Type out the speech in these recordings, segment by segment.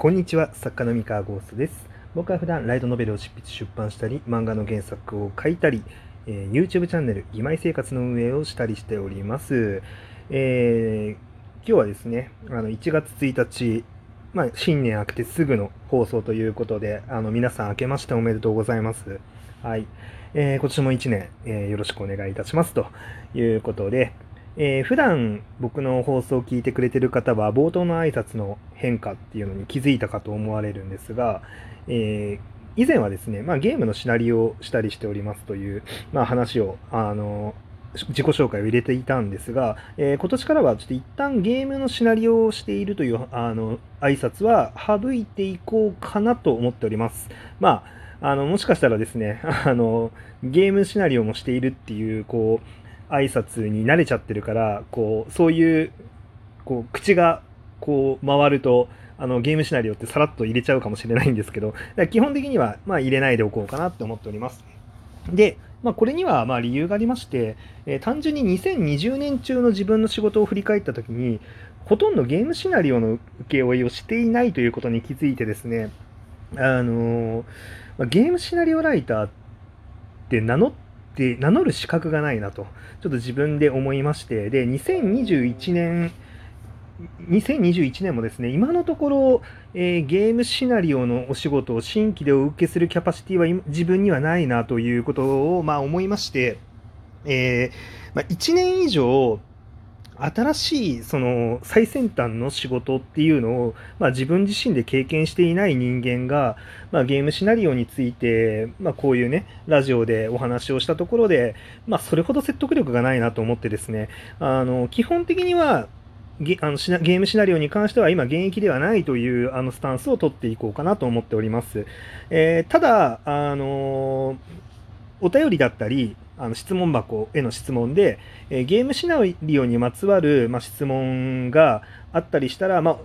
こんにちは、作家の三河ゴーストです。僕は普段ライトノベルを執筆出版したり、漫画の原作を書いたり、えー YouTube チャンネル、義妹生活の運営をしたりしております。えー今日はですね、あの1月1日、まあ、新年明けてすぐの放送ということで、あの皆さん明けましておめでとうございます。はい。えー今年も1年、えーよろしくお願いいたしますということで、えー普段僕の放送を聞いてくれてる方は冒頭の挨拶の変化っていうのに気づいたかと思われるんですが、えー以前はですね、まあ、ゲームのシナリオをしたりしておりますという、まあ、話を、あの、自己紹介を入れていたんですが、えー今年からはちょっと一旦ゲームのシナリオをしているという、あの、挨拶は省いていこうかなと思っております。まあ、あの、もしかしたらですね、あの、ゲームシナリオもしているっていう、こう、挨拶に慣れちゃってるから、こう、そういう、こう、口が、こう、回ると、あの、ゲームシナリオってさらっと入れちゃうかもしれないんですけど、基本的には、まあ、入れないでおこうかなって思っております。で、まあ、これには、まあ、理由がありまして、えー単純に2020年中の自分の仕事を振り返ったときに、ほとんどゲームシナリオの請負をしていないということに気づいてですね、あのーゲームシナリオライターって名乗って、名乗る資格がないなと、ちょっと自分で思いまして、で、2021年、2021年もですね、今のところ、えーゲームシナリオのお仕事を新規でお受けするキャパシティは自分にはないなということを、まあ、思いまして、えーまあ、1年以上、新しいその最先端の仕事っていうのを、まあ、自分自身で経験していない人間が、まあ、ゲームシナリオについて、まあ、こういうねラジオでお話をしたところで、まあ、それほど説得力がないなと思ってですねあの基本的にはゲあのシナゲームシナリオに関しては今現役ではないというあのスタンスを取っていこうかなと思っております。えーただ、あのお便りだったり、あの質問箱への質問で、えゲームシナリオにまつわる、ま、質問があったりしたら、まあ、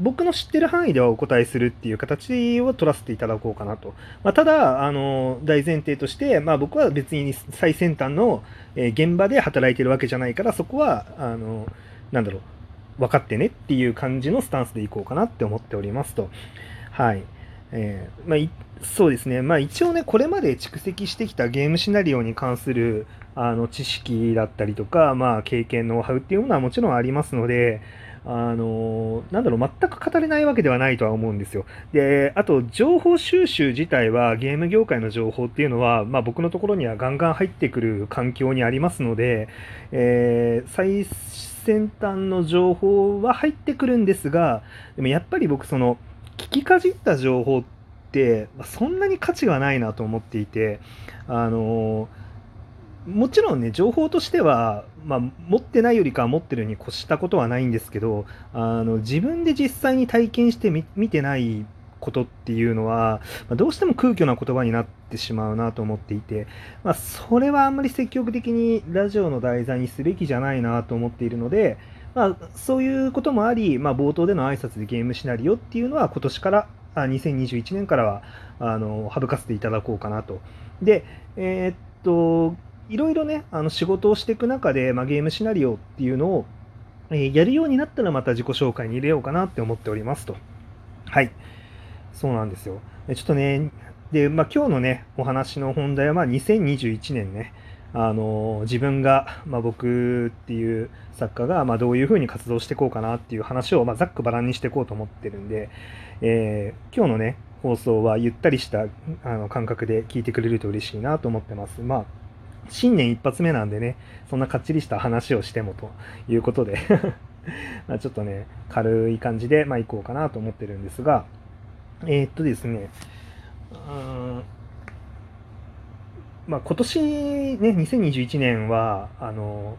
僕の知ってる範囲ではお答えするっていう形を取らせていただこうかなと。まあ、ただ、あの大前提として、まあ、僕は別に最先端の、え現場で働いてるわけじゃないから、そこは、あのなんだろう、分かってねっていう感じのスタンスでいこうかなって思っておりますと。はい。えーまあ、そうですね、まあ、一応ね、これまで蓄積してきたゲームシナリオに関するあの知識だったりとか、まあ、経験、ノウハウっていうものはもちろんありますので、あのなんだろう、全く語れないわけではないとは思うんですよ。で、あと、情報収集自体は、ゲーム業界の情報っていうのは、まあ、僕のところにはガンガン入ってくる環境にありますので、えー最先端の情報は入ってくるんですが、でもやっぱり僕、その、聞きかじった情報って、そんなに価値がないなと思っていて、あのもちろんね、情報としては、まあ、持ってないよりかは持ってるに越したことはないんですけど、あの自分で実際に体験してみ見てないことっていうのは、まあどうしても空虚な言葉になってしまうなと思っていて、まあ、それはあんまり積極的にラジオの題材にすべきじゃないなと思っているので、まあ、そういうこともあり、まあ、冒頭での挨拶でゲームシナリオっていうのは今年から、あ2021年からはあの省かせていただこうかなと。で、えーっと、いろいろね、あの仕事をしていく中で、まあ、ゲームシナリオっていうのを、えーやるようになったらまた自己紹介に入れようかなって思っておりますと。はい。そうなんですよ。ちょっとね、で、まあ、今日のね、お話の本題は、まあ、2021年ね、あの自分が、まあ、僕っていう作家が、まあ、どういうふうに活動していこうかなっていう話を、まあ、ざっくばらんにしていこうと思ってるんで、えー今日のね、放送はゆったりしたあの感覚で聞いてくれると嬉しいなと思ってます。まあ、新年一発目なんでね、そんなかっちりした話をしてもということで まちょっとね、軽い感じで、まあ、行こうかなと思ってるんですが、えーっとですね、まあ、今年ね、2021年は、あの、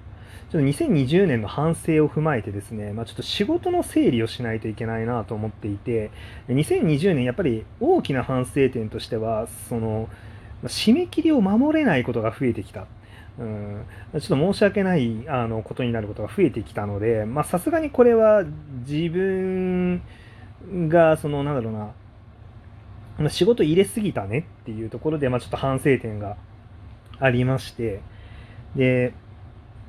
ちょっと2020年の反省を踏まえてですね、まあ、ちょっと仕事の整理をしないといけないなと思っていて、2020年やっぱり大きな反省点としては、その、締め切りを守れないことが増えてきた。うん、ちょっと申し訳ないあのことになることが増えてきたので、さすがにこれは自分が、その、なんだろうな、仕事入れすぎたねっていうところで、まあちょっと反省点がありまして、で、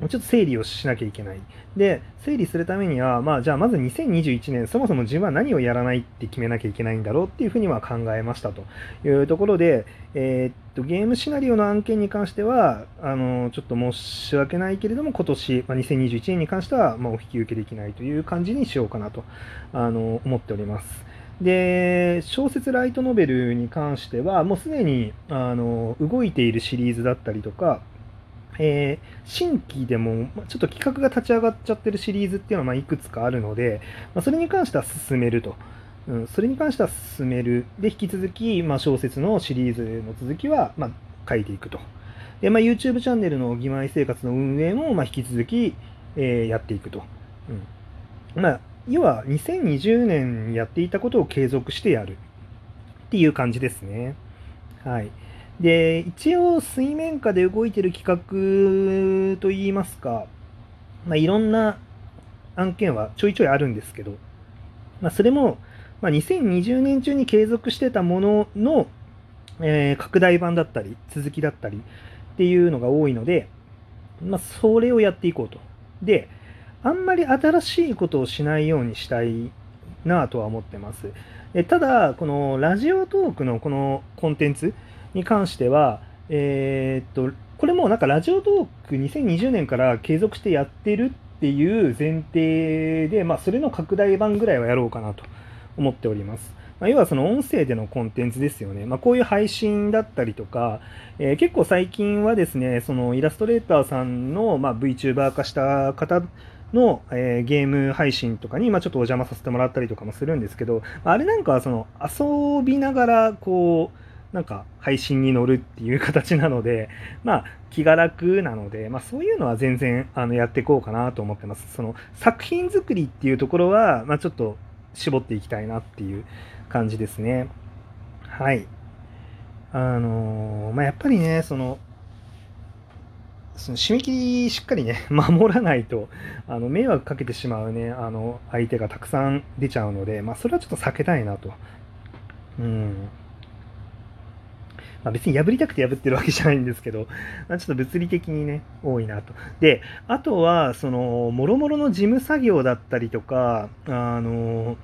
ちょっと整理をしなきゃいけない。で、整理するためには、まあ、じゃあまず2021年、そもそも自分は何をやらないって決めなきゃいけないんだろうっていうふうには考えましたというところで、えー、っと、ゲームシナリオの案件に関しては、あの、ちょっと申し訳ないけれども、今年、まあ、2021年に関しては、まあ、お引き受けできないという感じにしようかなと、あの、思っております。で、小説ライトノベルに関しては、もうすでに、あの、動いているシリーズだったりとか、えー、新規でもちょっと企画が立ち上がっちゃってるシリーズっていうのはまいくつかあるので、まあ、それに関しては進めると。うん、それに関しては進める。で、引き続き、まあ、小説のシリーズの続きは、まあ、書いていくと。で、まあ、YouTube チャンネルの義妹生活の運営も、まあ、引き続き、えー、やっていくと。うん。まあ、要は、2020年にやっていたことを継続してやるっていう感じですね。はい。で、一応水面下で動いてる企画といいますか、まあ、いろんな案件はちょいちょいあるんですけど、まあ、それも、まあ、2020年中に継続してたものの、えー、拡大版だったり、続きだったりっていうのが多いので、まあ、それをやっていこうと。で、あんまり新しいことをしないようにしたいなとは思ってます。ただ、このラジオトークのこのコンテンツ、に関しては、えー、っと、これもなんかラジオトーク2020年から継続してやってるっていう前提で、まあ、それの拡大版ぐらいはやろうかなと思っております。要はその音声でのコンテンツですよね。まあ、こういう配信だったりとか、えー、結構最近はですね、そのイラストレーターさんの、ま、VTuber 化した方の、えー、ゲーム配信とかに、まあ、ちょっとお邪魔させてもらったりとかもするんですけど、あれなんかはその遊びながらこう、なんか配信に乗るっていう形なので、まあ気が楽なので、まあそういうのは全然あのやっていこうかなと思ってます。その作品作りっていうところは、まあちょっと絞っていきたいなっていう感じですね。はい。あのー、まあやっぱりね、その、その締め切りしっかりね、守らないと、あの、迷惑かけてしまうね、あの、相手がたくさん出ちゃうので、まあ、それはちょっと避けたいなと。うん。まあ、別に破りたくて破ってるわけじゃないんですけど、まあ、ちょっと物理的にね、多いなと。で、あとは、その、もろもろの事務作業だったりとか、あの、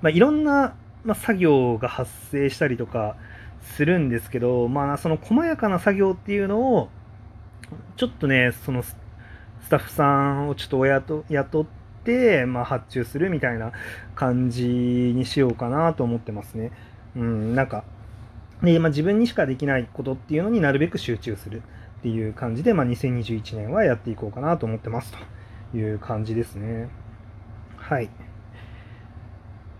まあ、いろんな、まあ、作業が発生したりとかするんですけど、まあ、その細やかな作業っていうのを、ちょっとね、そのスタッフさんをちょっと雇雇って、まあ、発注するみたいな感じにしようかなと思ってますね。うん、なんか、で、まあ、自分にしかできないことっていうのになるべく集中するっていう感じで、まあ、2021年はやっていこうかなと思ってますという感じですね。はい。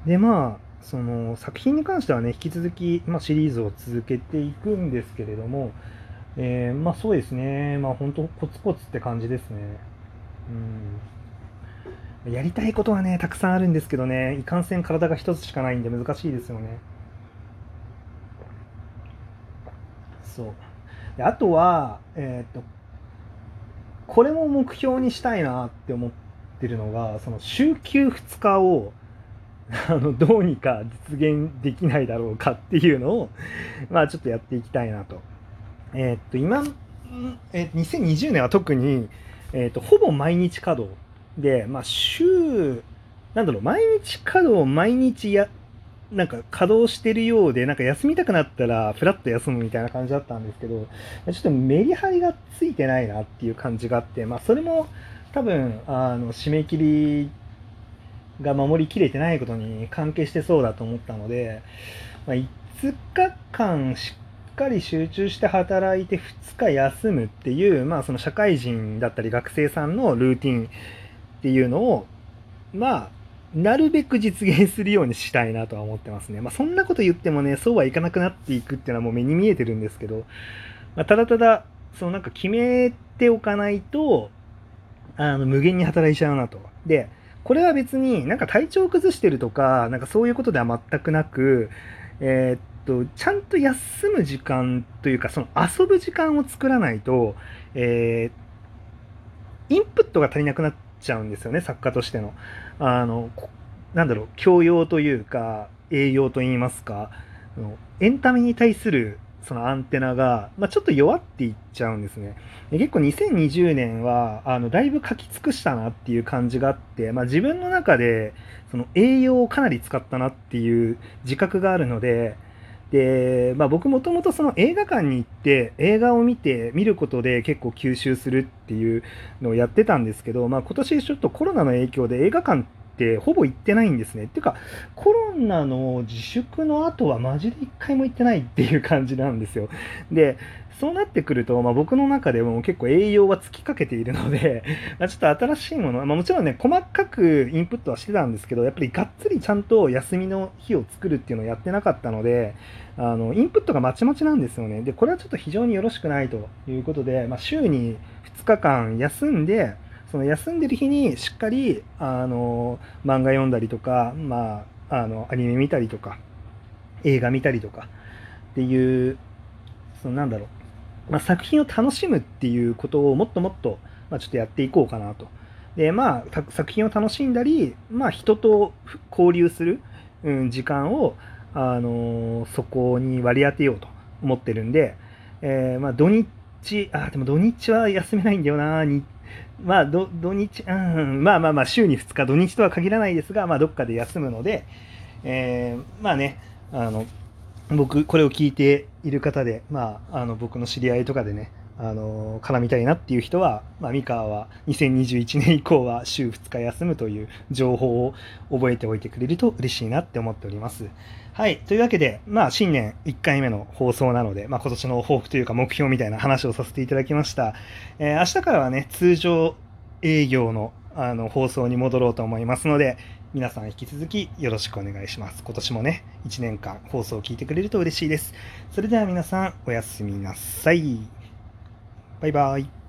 で、まあ、その作品に関してはね、引き続き、まあ、シリーズを続けていくんですけれども、えー、まあそうですね、まあ本当コツコツって感じですね。うん。やりたいことはね、たくさんあるんですけどね、いかんせん体が一つしかないんで難しいですよね。そうであとは、えー、っとこれも目標にしたいなって思ってるのがその週休2日を あのどうにか実現できないだろうかっていうのをまあちょっとやっていきたいなと。えー、っと今、えー、2020年は特に、えー、っとほぼ毎日稼働で、まあ、週なんだろう毎日稼働毎日やなんか稼働してるようで、なんか休みたくなったら、ふらっと休むみたいな感じだったんですけど、ちょっとメリハリがついてないなっていう感じがあって、まあ、それも多分、あの、締め切りが守りきれてないことに関係してそうだと思ったので、まあ、5日間しっかり集中して働いて2日休むっていう、まあ、その社会人だったり学生さんのルーティンっていうのを、まあ、なるべく実現するようにしたいなとは思ってますね。まあ、そんなこと言ってもね、そうはいかなくなっていくっていうのはもう目に見えてるんですけど、まあ、ただただ、そのなんか決めておかないと、あの、無限に働いちゃうなと。で、これは別になんか体調崩してるとか、なんかそういうことでは全くなく、えー、っと、ちゃんと休む時間というか、その遊ぶ時間を作らないと、えー、インプットが足りなくなっちゃうんですよね、作家としての。あの、なんだろう、教養というか、栄養と言いますか、エンタメに対するそのアンテナが、まあ、ちょっと弱っていっちゃうんですね。で結構2020年は、あの、だいぶ書き尽くしたなっていう感じがあって、まあ、自分の中で、その栄養をかなり使ったなっていう自覚があるので、で、まあ、僕もともとその映画館に行って映画を見て見ることで結構吸収するっていうのをやってたんですけど、まあ、今年ちょっとコロナの影響で映画館ってほぼ行ってないんですね。っていうか、コロナの自粛の後はマジで1回も行ってないっていう感じなんですよ。で、そうなってくると、まあ、僕の中でも結構栄養は尽きかけているので、まあ、ちょっと新しいもの、まあ、もちろんね、細かくインプットはしてたんですけど、やっぱりがっつりちゃんと休みの日を作るっていうのをやってなかったので、あの、インプットがまちまちなんですよね。で、これはちょっと非常によろしくないということで、まあ、週に2日間休んで、その休んでる日にしっかり、あの、漫画読んだりとか、まあ、あの、アニメ見たりとか、映画見たりとかっていう、そのなんだろう、まあ、作品を楽しむっていうことをもっともっと、まあ、ちょっとやっていこうかなと。で、まあ、作品を楽しんだり、まあ、人と交流する、うん、時間を、あのー、そこに割り当てようと思ってるんで、えー、まあ、土日、あ、でも土日は休めないんだよな。にまあ、土日、うん、まあまあまあ、週に2日、土日とは限らないですが、まあ、どっかで休むので、えー、まあね、あの、僕、これを聞いている方で、まあ、あの僕の知り合いとかでね、あの絡みたいなっていう人は、まあ、三河は2021年以降は週2日休むという情報を覚えておいてくれると嬉しいなって思っております。はい。というわけで、まあ、新年1回目の放送なので、まあ、今年の抱負というか目標みたいな話をさせていただきました。えー、明日からはね、通常営業のあの放送に戻ろうと思いますので、皆さん引き続きよろしくお願いします。今年もね、1年間放送を聞いてくれると嬉しいです。それでは皆さん、おやすみなさい。バイバイ。